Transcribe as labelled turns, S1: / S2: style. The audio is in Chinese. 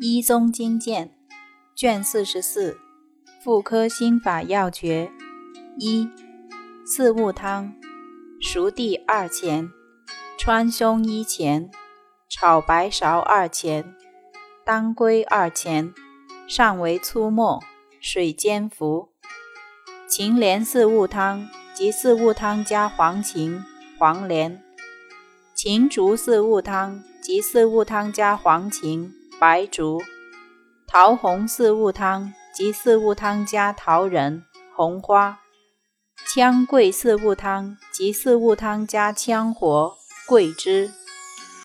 S1: 一宗经鉴卷四十四妇科心法要诀一四物汤熟地二钱川芎一钱炒白芍二钱当归二钱上为粗末水煎服。秦连四物汤及四物汤加黄芩黄连。秦竹四物汤及四物汤加黄芩白术、桃红四物汤及四物汤加桃仁、红花；羌桂四物汤及四物汤加羌活、桂枝。